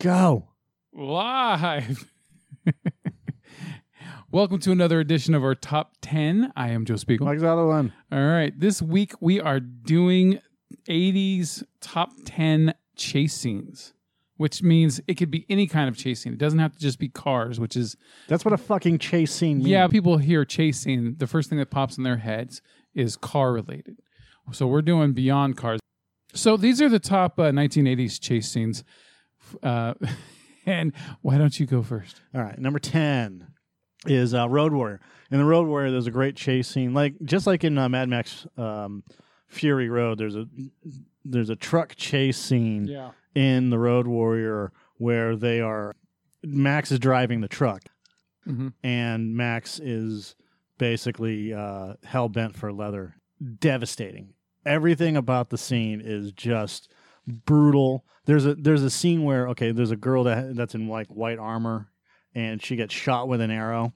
Go. Live. Welcome to another edition of our top 10. I am Joe Spiegel. Other one. All right. This week we are doing 80s top 10 chase scenes, which means it could be any kind of chase scene. It doesn't have to just be cars, which is, That's what a fucking chase scene means. yeah, people hear chase scene. The first thing that pops in their heads is car related. So we're doing beyond cars. So these are the top uh, 1980s chase scenes. Uh, and why don't you go first? All right. Number 10 is uh, Road Warrior. In the Road Warrior, there's a great chase scene. Like just like in uh, Mad Max um, Fury Road, there's a there's a truck chase scene Yeah. in the Road Warrior where they are Max is driving the truck hmm and Max is basically uh, hell bent for leather. Devastating. Everything about the scene is just brutal. There's a there's a scene where okay, there's a girl that that's in like white armor, and she gets shot with an arrow,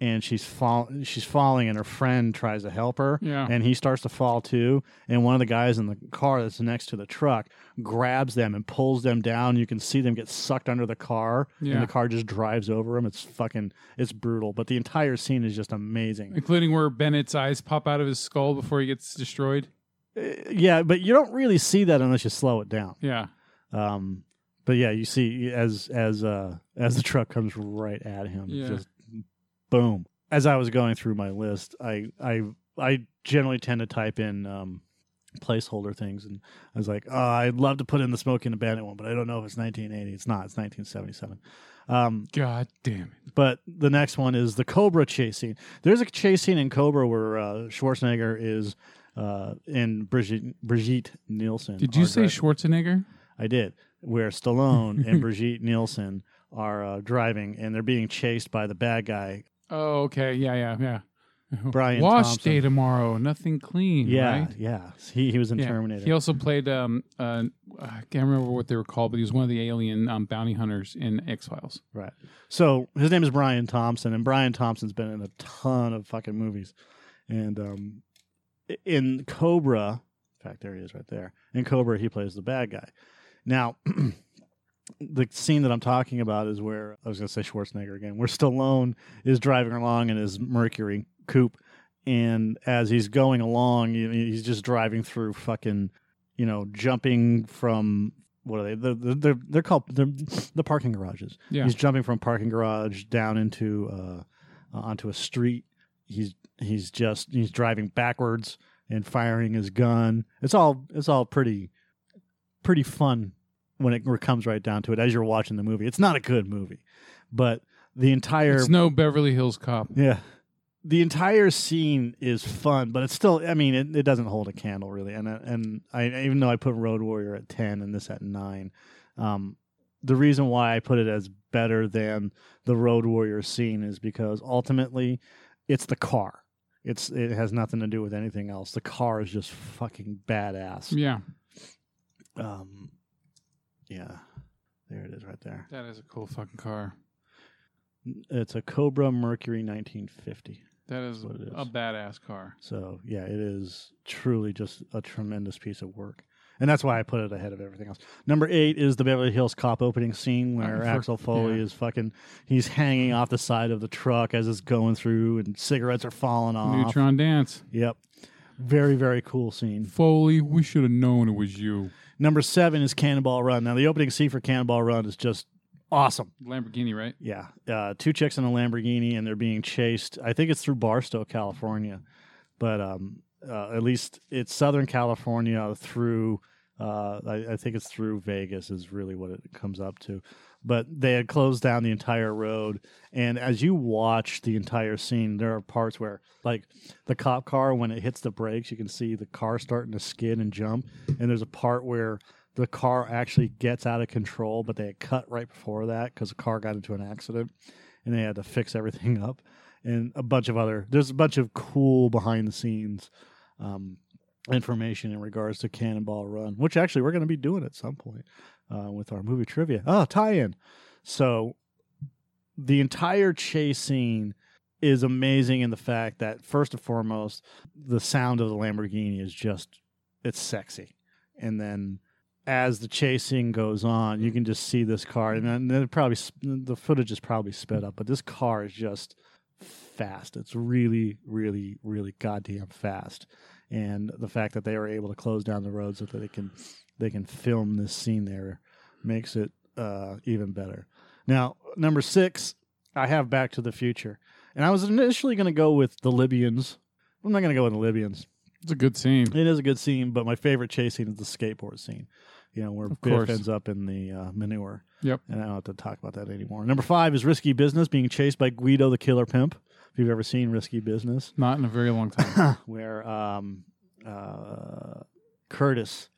and she's fall she's falling, and her friend tries to help her, Yeah. and he starts to fall too. And one of the guys in the car that's next to the truck grabs them and pulls them down. You can see them get sucked under the car, Yeah. and the car just drives over them. It's fucking, it's brutal. But the entire scene is just amazing. Including where Bennett's eyes pop out of his skull before he gets destroyed. Uh, yeah, but you don't really see that unless you slow it down. Yeah. Um, but yeah, you see as as uh as the truck comes right at him, Yeah. just boom. As I was going through my list, I I I generally tend to type in um placeholder things and I was like, oh, I'd love to put in the Smokey and the Bandit one, but I don't know if it's 1980. It's not. It's 1977. Um, God damn it. but the next one is the Cobra chase scene. There's a chase scene in Cobra where uh, Schwarzenegger is uh, in Brigitte, Brigitte Nielsen. Did you say dri- Schwarzenegger? I did. Where Stallone and Brigitte Nielsen are uh, driving and they're being chased by the bad guy, Oh, okay. Yeah, yeah, yeah. Brian Wash Thompson. day tomorrow. Nothing clean. Yeah, Right? yeah. He he was in Yeah. Terminator. He also played. Um, uh, I can't remember what they were called, but he was one of the alien um, bounty hunters in X Files. Right. So his name is Brian Thompson, and Brian Thompson's been in a ton of fucking movies. And um, in Cobra, in fact, there he is right there. In Cobra, he plays the bad guy. Now, the scene that I'm talking about is where I was going to say Schwarzenegger again, where Stallone is driving along in his Mercury coupe, and as he's going along, he's just driving through fucking, you know, jumping from what are they? They're they're, they're called they're the parking garages. Yeah. He's jumping from parking garage down into uh, uh, onto a street. He's he's just he's driving backwards and firing his gun. It's all it's all pretty pretty fun when it comes right down to it as you're watching the movie. It's not a good movie, but the entire It's no Beverly Hills Cop. yeah. The entire scene is fun, but it's still I mean it, it doesn't hold a candle really. And and I even though I put Road Warrior at 10 and this at 9, um the reason why I put it as better than the Road Warrior scene is because ultimately it's the car. It's it has nothing to do with anything else. The car is just fucking badass. Yeah, Um yeah. There it is right there. that is a cool fucking car. It's a Cobra Mercury 1950. That is That's what it is. a badass car. So yeah, it is truly just a tremendous piece of work, and that's why I put it ahead of everything else. Number eight is the Beverly Hills Cop opening scene where Uh, for- Axel Foley yeah. is fucking he's hanging off the side of the truck as it's going through, and cigarettes are falling off. Neutron Dance. Yep, very very cool scene. Foley, we should have known it was you. Number seven is Cannonball Run. Now the opening scene for Cannonball Run is just awesome. Lamborghini, right? Yeah, uh, two chicks in a Lamborghini, and they're being chased. I think it's through Barstow, California, but um, uh, at least it's Southern California through. Uh, I, I think it's through Vegas is really what it comes up to. But they had closed down the entire road, and as you watch the entire scene, there are parts where, like, the cop car when it hits the brakes, you can see the car starting to skid and jump, and there's a part where the car actually gets out of control, but they had cut right before that because the car got into an accident and they had to fix everything up. And a bunch of other, there's a bunch of cool behind the scenes um, information in regards to Cannonball Run, which actually we're going to be doing at some point uh, with our movie trivia. Oh, tie in. So the entire chase scene is amazing in the fact that, first and foremost, the sound of the Lamborghini is just, it's sexy. And then as the chasing goes on, you can just see this car, and then probably the footage is probably sped up, but this car is just fast. It's really, really, really goddamn fast, and the fact that they were able to close down the road so that they can they can film this scene there makes it uh, even better. Now, number six, I have Back to the Future, and I was initially going to go with the Libyans. I'm not going to go with the Libyans. It's a good scene. It is a good scene, but my favorite chase scene is the skateboard scene. You know, where Of Biff course. ends up in the uh, manure. Yep. And I don't have to talk about that anymore. Number five is Risky Business, being chased by Guido the Killer Pimp. If you've ever seen Risky Business, Not in a very long time. where um, uh, Curtis,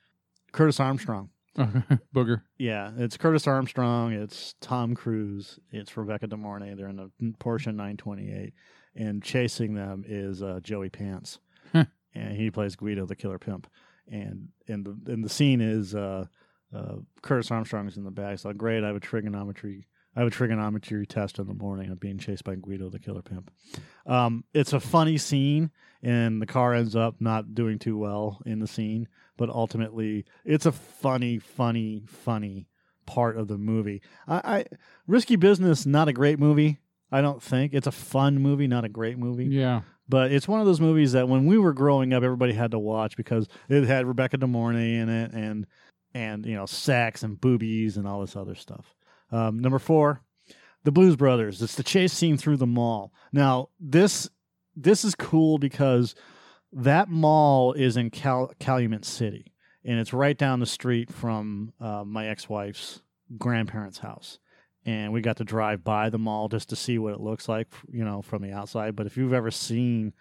Curtis Armstrong. Booger. Yeah, it's Curtis Armstrong. It's Tom Cruise. It's Rebecca De Mornay. They're in a Porsche 928, and chasing them is uh, Joey Pants, and he plays Guido the Killer Pimp. And and the and the scene is uh, uh, Curtis in the back. So great. I have a trigonometry. I have a trigonometry test in the morning of being chased by Guido the Killer Pimp. Um, it's a funny scene, and the car ends up not doing too well in the scene. But ultimately, it's a funny, funny, funny part of the movie. I, I Risky Business, not a great movie. I don't think it's a fun movie, not a great movie. Yeah. But it's one of those movies that when we were growing up, everybody had to watch because it had Rebecca De Mornay in it, and and you know sex and boobies and all this other stuff. Um, number four, the Blues Brothers. It's the chase scene through the mall. Now this this is cool because that mall is in Cal- Calumet City, and it's right down the street from uh, my ex-wife's grandparents' house. And we got to drive by the mall just to see what it looks like, you know, from the outside. But if you've ever seen,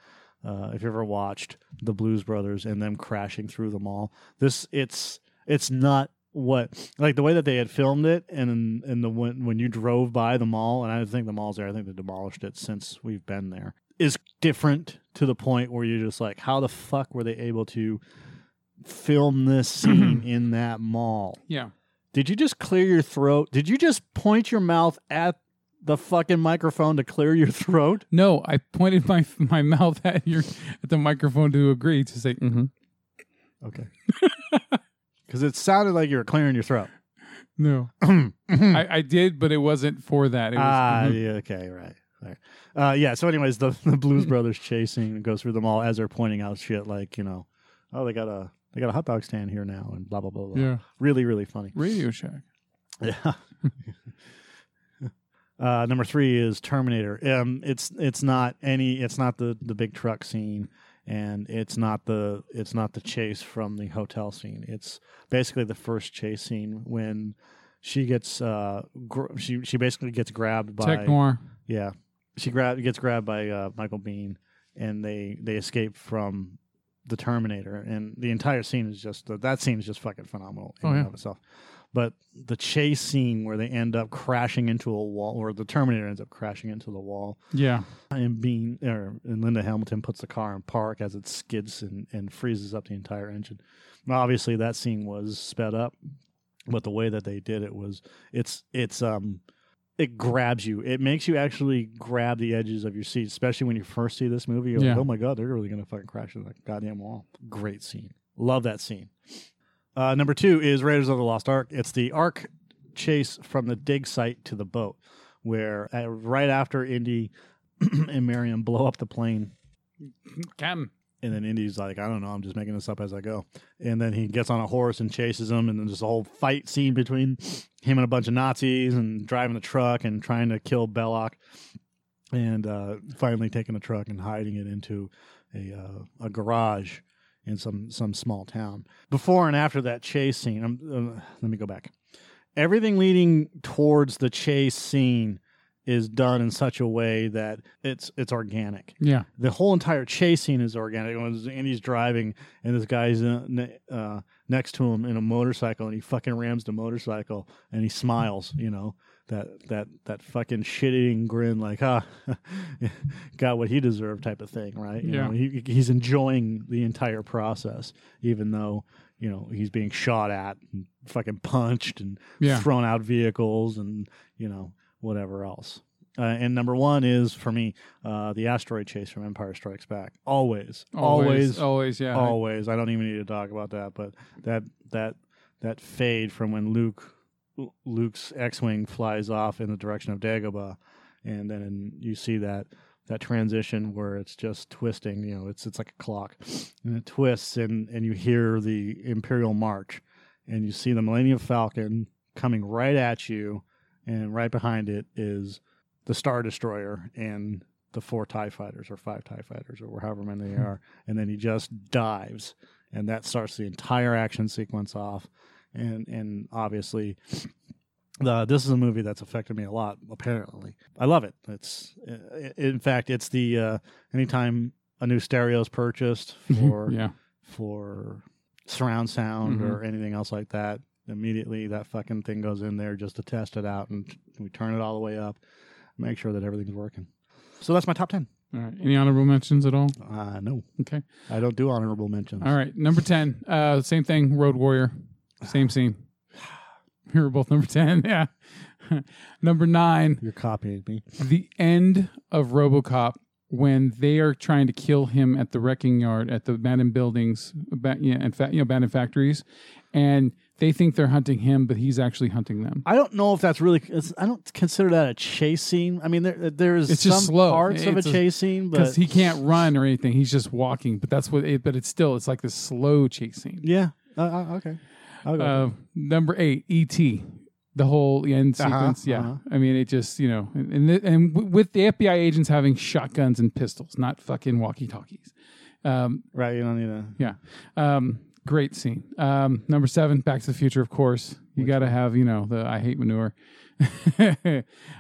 uh, if you've ever watched the Blues Brothers and them crashing through the mall, this it's it's not what like the way that they had filmed it, and and the when when you drove by the mall, and I don't think the mall's there. I think they demolished it since we've been there. Is different to the point where you're just like, how the fuck were they able to film this scene in that mall? Yeah. Did you just clear your throat? Did you just point your mouth at the fucking microphone to clear your throat? No, I pointed my my mouth at your at the microphone to agree to say mm-hmm. Okay. Because it sounded like you were clearing your throat. no. ah, I, I did, but it wasn't for that. It was, mhm. yeah, okay, right. right. Uh, yeah, so, anyways, the, the Blues Brothers chasing goes through the mall as they're pointing out shit like, you know, oh, they got a. They got a hot dog stand here now, and blah blah blah. blah. Yeah. Really, really funny. Radio Shack. Yeah. uh, number three is Terminator. Um, it's it's not any. It's not the the big truck scene, and it's not the it's not the chase from the hotel scene. It's basically the first chase scene when she gets uh gr- she she basically gets grabbed by Tech Noir. yeah she grab gets grabbed by uh, Michael Biehn, and they they escape from the Terminator, and the entire scene is just that scene is just fucking phenomenal in Oh, and of itself. But the chase scene where they end up crashing into a wall, or the Terminator ends up crashing into the wall, Yeah. and being or and Linda Hamilton puts the car in park as it skids and, and freezes up the entire engine. Now, obviously, that scene was sped up, but the way that they did it was it's it's um it grabs you. It makes you actually grab the edges of your seat, especially when you first see this movie. You're Yeah. like, oh my god, they're really gonna fucking crash into that goddamn wall. Great scene. Love that scene. Uh, number two is Raiders of the Lost Ark. It's the Ark chase from the dig site to the boat, where uh, right after Indy and Marion blow up the plane, Cam. And then Indy's like, I don't know, I'm just making this up as I go. And then he gets on a horse and chases him, and then there's a whole fight scene between him and a bunch of Nazis and driving the truck and trying to kill Belloc, and uh, finally taking the truck and hiding it into a uh, a garage in some some small town. Before and after that chase scene, uh, let me go back. Everything leading towards the chase scene is done in such a way that it's it's organic Yeah. the whole entire chase scene is organic. When Indy's driving and this guy's uh, ne- uh, next to him in a motorcycle, and he fucking rams the motorcycle, and he smiles. You know that that that fucking shit-eating grin, like ah, got what he deserved, type of thing, right? You Yeah. know, he, he's enjoying the entire process, even though you know he's being shot at, and fucking punched, and Yeah. thrown out vehicles, and you know whatever else. Uh, and number one is for me uh, the asteroid chase from Empire Strikes Back. Always, always, Always. Yeah. always. I don't even need to talk about that, but that that that fade from when Luke Luke's X-wing flies off in the direction of Dagobah, and then you see that that transition where it's just twisting. You know, it's it's like a clock, and it twists, and and you hear the Imperial March, and you see the Millennium Falcon coming right at you, and right behind it is the Star Destroyer and the four Tie Fighters or five Tie Fighters or however many they are, and then he just dives, and that starts the entire action sequence off, and and obviously. Uh, this is a movie that's affected me a lot. Apparently, I love it. It's, in fact, it's the uh, anytime a new stereo is purchased for yeah. for surround sound Mhm. or anything else like that, immediately that fucking thing goes in there just to test it out, and we turn it all the way up, make sure that everything's working. So that's my top ten. All right. Any honorable mentions at all? Uh, no, Okay. I don't do honorable mentions. All right. Number 10. Uh, same thing. Road Warrior. Same scene. We were both number 10. Yeah. number nine. You're copying me. the end of RoboCop when they are trying to kill him at the wrecking yard at the abandoned buildings, yeah, and fa- you know, abandoned factories, and they think they're hunting him, but he's actually hunting them. I don't know if that's really. It's, I don't consider that a chase scene. I mean, there there's It's some slow. parts of a It's a- chase scene, but Because he can't run or anything, he's just walking. But that's what. It, but it's still it's like this slow chase scene. yeah, uh, uh, okay. Uh, number eight, E.T. The whole end Uh-huh, sequence, yeah. uh-huh. I mean, it just you know, and and, and w- with the FBI agents having shotguns and pistols, not fucking walkie talkies. Um, right. You don't need to. Yeah. Um, great scene. Um, number seven, Back to the Future, of course. You got to have, you know, the I hate manure.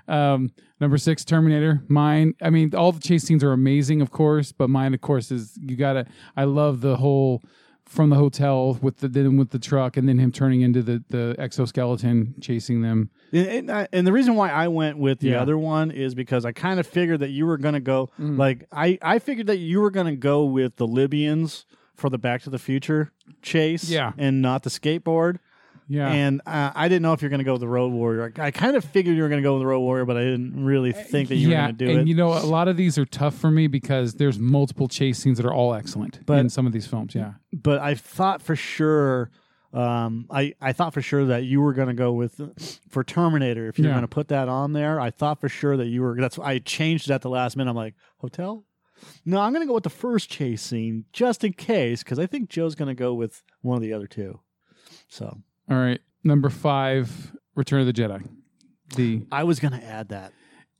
um, number six, Terminator. Mine, I mean, all the chase scenes are amazing, of course, but mine, of course, is you got to, I love the whole from the hotel with the then with the truck and then him turning into the the exoskeleton chasing them. And, and, I, and the reason why I went with the Yeah. other one is because I kind of figured that you were going to go Mm. like I I figured that you were going to go with the Libyans for the Back to the Future chase, Yeah. and not the skateboard. Yeah. And uh, I didn't know if you're going to go with the Road Warrior. I, I kind of figured you were going to go with the Road Warrior, but I didn't really think that you were going to do it. and it. you know, a lot of these are tough for me because there's multiple chase scenes that are all excellent But- in some of these films. Yeah, but I thought for sure. Um, I, I thought for sure that you were going to go with for Terminator. If you're Yeah. going to put that on there, I thought for sure that you were. That's I changed it at the last minute. I'm like hotel. No, I'm going to go with the first chase scene just in case because I think Joe's going to go with one of the other two. So All right, number five, Return of the Jedi. The I was going to add that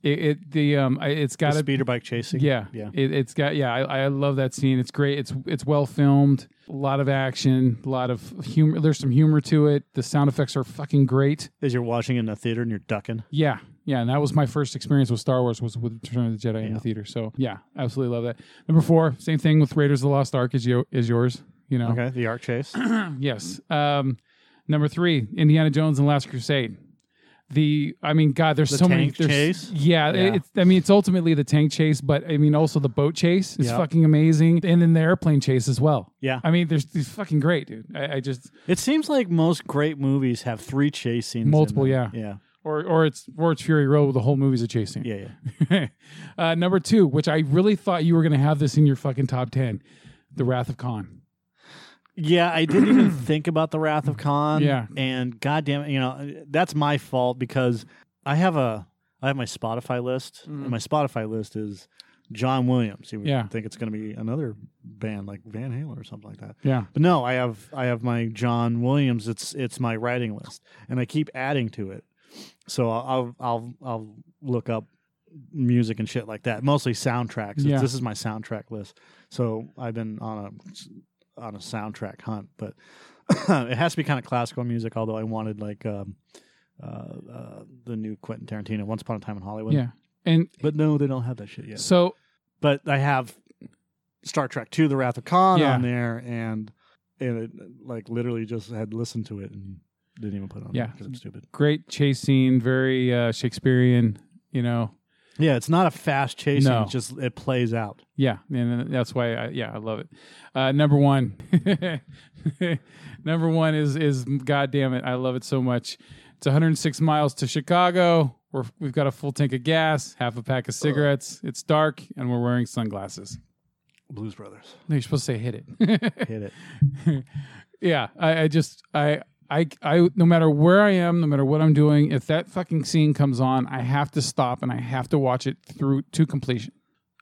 it, it the um I- it's got the to speeder bike chasing. yeah yeah. it, it's got yeah I, I love that scene. It's great. It's it's well filmed. A lot of action. A lot of humor. There's some humor to it. The sound effects are fucking great. As you're watching in the theater and you're ducking. Yeah, yeah, and that was my first experience with Star Wars was with Return of the Jedi in the theater. So yeah, absolutely love that. Number four, same thing with Raiders of the Lost Ark is, yo- is yours. You know, Okay, the Ark chase. yes. Um, number three, Indiana Jones and the Last Crusade. The, I mean, God, there's The so many. there's- chase? Yeah, Yeah. It's, I mean, it's ultimately the tank chase, but I mean, also the boat chase is Yep. fucking amazing, and then the airplane chase as well. Yeah. I mean, there's it's fucking great, dude. I, I just It seems like most great movies have three chase scenes. Multiple, yeah. Yeah. Or or it's or it's Fury Road. The whole movie's a chase scene. Yeah. Yeah. uh, number two, which I really thought you were going to have this in your fucking top ten, The Wrath of Khan. Yeah, I didn't even think about the Wrath of Khan. Yeah. and goddamn it, you know that's my fault because I have a I have my Spotify list, and my Spotify list is John Williams. You would Yeah. think it's going to be another band like Van Halen or something like that, Yeah, but no, I have I have my John Williams. It's it's my writing list, and I keep adding to it. So I'll I'll I'll look up music and shit like that. Mostly soundtracks. Yeah. This is my soundtrack list. So I've been on a on a soundtrack hunt, but it has to be kind of classical music. Although I wanted like um, uh, uh, the new Quentin Tarantino, Once Upon a Time in Hollywood. yeah, and but no, they don't have that shit yet. so But I have Star Trek Two: The Wrath of Khan Yeah. on there, and and it, like literally just had listened to it and didn't even put it on Yeah. because I'm stupid. great chase scene, very uh, Shakespearean. You know, Yeah, it's not a fast chasing. No. It's just it plays out. Yeah, and that's why I yeah I love it. Uh, number one, number one is is God damn it, I love it so much. It's 106 miles to Chicago. We're, we've got a full tank of gas, half a pack of cigarettes. It's dark, and we're wearing sunglasses. Blues Brothers No, you're supposed to say hit it. hit it. yeah, I, I just I I, I, no matter where I am, no matter what I'm doing, if that fucking scene comes on, I have to stop and I have to watch it through to completion,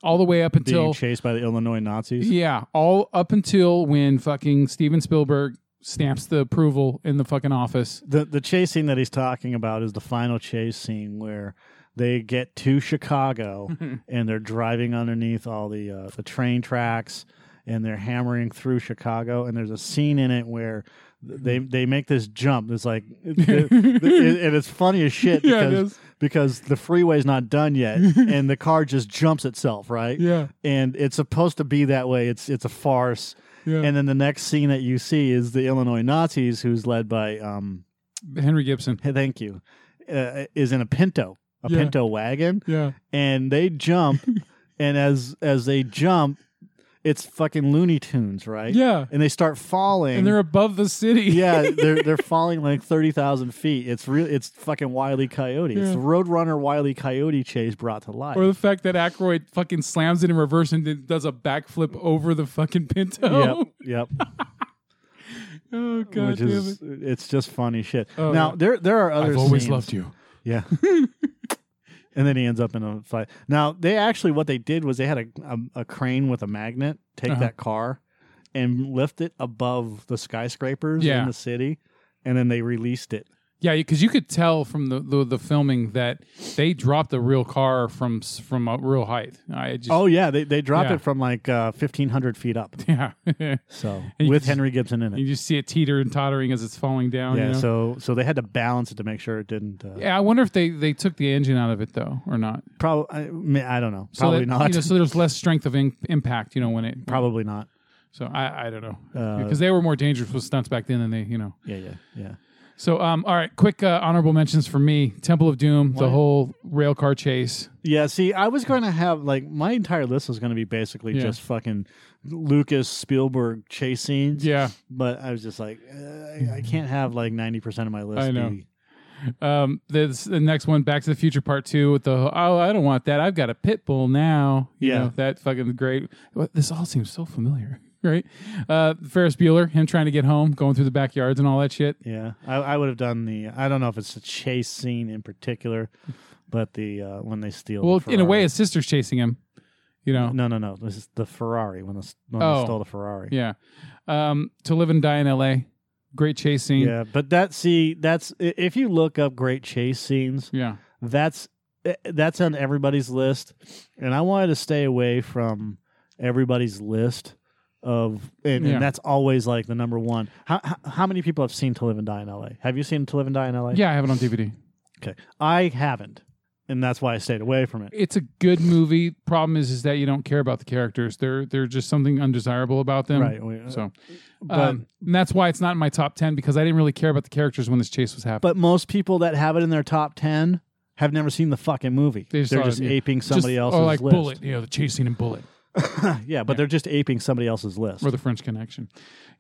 all the way up Being until chased by the Illinois Nazis. yeah, all up until when fucking Steven Spielberg stamps the approval in the fucking office. The the chase scene that he's talking about is the final chase scene where they get to Chicago and they're driving underneath all the uh, the train tracks and they're hammering through Chicago and there's a scene in it where they they make this jump. It's like it- it- and it's funny as shit Yeah, it because is. because the freeway's not done yet and the car just jumps itself, right? Yeah, And it's supposed to be that way. It's it's a farce. yeah. And then the next scene that you see is the Illinois Nazis, who's led by um, Henry Gibson. Thank you. Uh, is in a Pinto, a Yeah. Pinto wagon, Yeah, and they jump, and as as they jump, it's fucking Looney Tunes, right? yeah, And they start falling. and they're above the city. yeah, they're they're falling like thirty thousand feet. It's real. It's fucking Wiley Coyote. It's Yeah. the Roadrunner Wiley Coyote chase brought to life. Or the fact that Aykroyd fucking slams it in reverse and then does a backflip over the fucking Pinto. Yep, yep. Oh god Which is it. it's just funny shit. Oh, now there there are other. I've always scenes- loved you. Yeah. And then he ends up in a fight. Now they actually what they did was they had a a, a crane with a magnet take Uh-huh. that car and lift it above the skyscrapers Yeah. in the city, and then they released it. Yeah, because you could tell from the, the the filming that they dropped a real car from from a real height. I just Oh yeah, they they dropped Yeah. it from like uh, fifteen hundred feet up. yeah. So with Henry Gibson in it. you just see it teeter and tottering as it's falling down. yeah, you know? so so they had to balance it to make sure it didn't. Uh, yeah. I wonder if they they took the engine out of it though or not. Probably, I, mean, I don't know. So Probably that- not. You know, so there's less strength of in, impact. You know when it Probably not. So I I don't know Uh, because they were more dangerous with stunts back then than they you know. yeah, yeah, yeah. So um all right, quick uh, honorable mentions for me: Temple of Doom, the whole rail car chase. Yeah, see, I was going to have like my entire list was going to be basically Yeah. just fucking Lucas Spielberg chase scenes. Yeah. but I was just like, uh, I, I can't have like ninety percent of my list. I know. be- Um, this, the next one, Back to the Future Part Two, with the oh, I don't want that. I've got a pit bull now. You Yeah. know, that fucking great. What- This all seems so familiar, right? Uh, Ferris Bueller, him trying to get home, going through the backyards and all that shit. yeah, I, I would have done the. I don't know if it's a chase scene in particular, but the uh, when they steal. the Well, in a way, his sister's chasing him. You know, no, no, no. This is the Ferrari when, the, when Oh. they stole the Ferrari. yeah. Um, to live and die in L.A. Great chase scene. Yeah, but that see that's if you look up great chase scenes, Yeah. that's that's on everybody's list, and I wanted to stay away from everybody's list of, and, Yeah. and that's always like the number one. How, how how many people have seen To Live and Die in L.A.? Have you seen To Live and Die in L.A.? Yeah, I have it on DVD. Okay, I haven't, and that's why I stayed away from it. It's a good movie. Problem is, is that you don't care about the characters. They're they're just something undesirable about them. right. we- So, but um, and that's why it's not in my top ten because I didn't really care about the characters when this chase was happening. but most people that have it in their top ten have never seen the fucking movie. They just They're saw it, just yeah. aping somebody Just- else's or like list. Bullitt, you know, the chase scene in Bullitt yeah, but they're just aping somebody else's list. or the French Connection.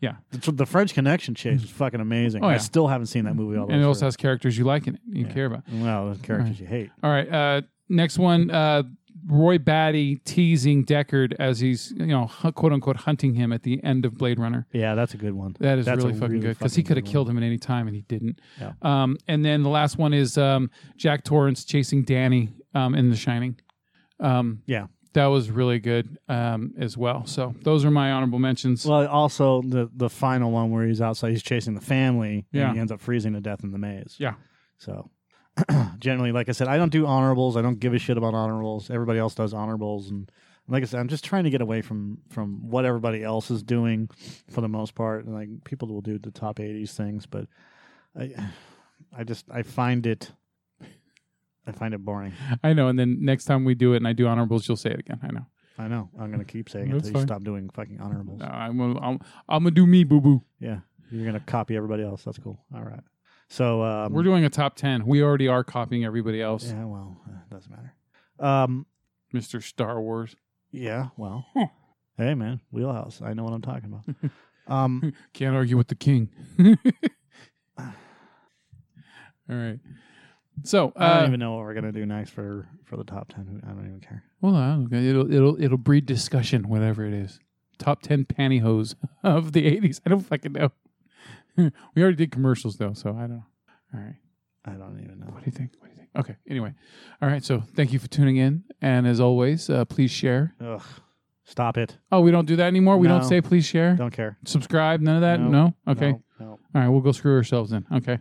Yeah, The, the French Connection chase is fucking amazing. Oh, I still haven't seen that movie all the and it also through. has characters you like in it, you Yeah. care about. Well, the characters you hate. All right, uh, next one. Uh, Roy Batty teasing Deckard as he's you know quote unquote hunting him at the end of Blade Runner. Yeah, that's a good one. That is That's really fucking really good because he could have killed him at any time and he didn't. Yeah. Um, and then the last one is um, Jack Torrance chasing Danny um, in The Shining. Um, Yeah. That was really good um, as well. So those are my honorable mentions. Well, also the the final one where he's outside, he's chasing the family, Yeah. and he ends up freezing to death in the maze. Yeah. So, generally, like I said, I don't do honorables. I don't give a shit about honorables. Everybody else does honorables, and like I said, I'm just trying to get away from from what everybody else is doing for the most part. And like people will do the top 80s things, but I I just I find it I find it boring. I know. And then next time we do it and I do honorables, you'll say it again. I know. I know. I'm gonna keep saying it That's until you stop doing fucking honorables. No, I'm gonna, I'm, I'm gonna do me, boo boo. Yeah, you're gonna copy everybody else. That's cool. All right. So um, We're doing a top ten. We already are copying everybody else. Yeah, well, uh, doesn't matter. Um, Mr. Star Wars. yeah, well, Huh. hey man, wheelhouse. I know what I'm talking about. um, Can't argue with the king. All right. So, I don't uh, even know what we're gonna do next for for the top ten. I don't even care. well, it'll it'll it'll breed discussion, whatever it is. Top ten pantyhose of the '80s. I don't fucking know. we already did commercials though, so I don't know. All right. I don't even know. What do you think? What do you think? Okay. Anyway, all right. So thank you for tuning in, and as always, uh, please share. Ugh. Stop it. Oh, we don't do that anymore. We don't say please share. Don't care. Subscribe. None of that. No. No. Okay. No. no. All right. We'll go screw ourselves then. Okay.